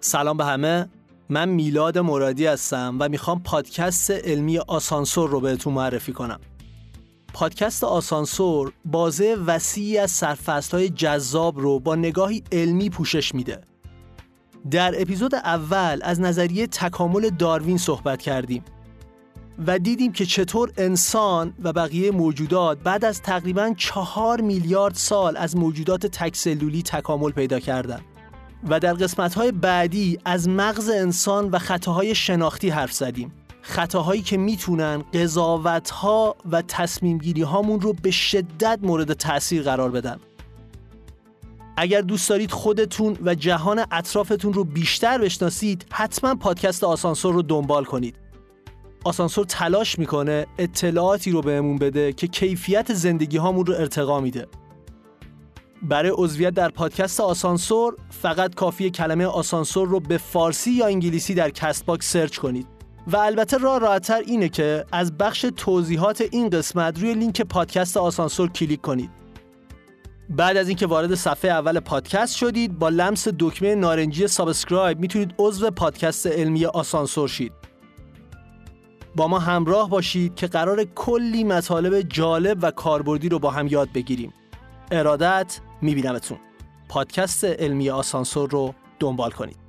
سلام به همه. من میلاد مرادی هستم و می‌خوام پادکست علمی آسانسور رو بهتون معرفی کنم. پادکست آسانسور بازه وسیعی از های جذاب رو با نگاهی علمی پوشش میده. در اپیزود اول از نظریه تکامل داروین صحبت کردیم و دیدیم که چطور انسان و بقیه موجودات بعد از تقریبا چهار میلیارد سال از موجودات تکسلولی تکامل پیدا کردند. و در قسمت‌های بعدی از مغز انسان و خطاهای شناختی حرف زدیم. خطاهایی که می‌تونن قضاوتها و تصمیم گیری هامون رو به شدت مورد تاثیر قرار بدن. اگر دوست دارید خودتون و جهان اطرافتون رو بیشتر بشناسید حتما پادکست آسانسور رو دنبال کنید. آسانسور تلاش می‌کنه اطلاعاتی رو بهمون بده که کیفیت زندگی هامون رو ارتقا میده. برای عضویت در پادکست آسانسور فقط کافی کلمه آسانسور رو به فارسی یا انگلیسی در Castbox سرچ کنید. و البته راه راحتتر اینه که از بخش توضیحات این قسمت روی لینک پادکست آسانسور کلیک کنید. بعد از اینکه وارد صفحه اول پادکست شدید با لمس دکمه نارنجی subscribe می‌تونید عضو پادکست علمی آسانسور شید. با ما همراه باشید که قرار کلی مطالب جالب و کاربردی رو با هم یاد بگیریم. ارادت میبینمتون. پادکست علمی آسانسور رو دنبال کنید.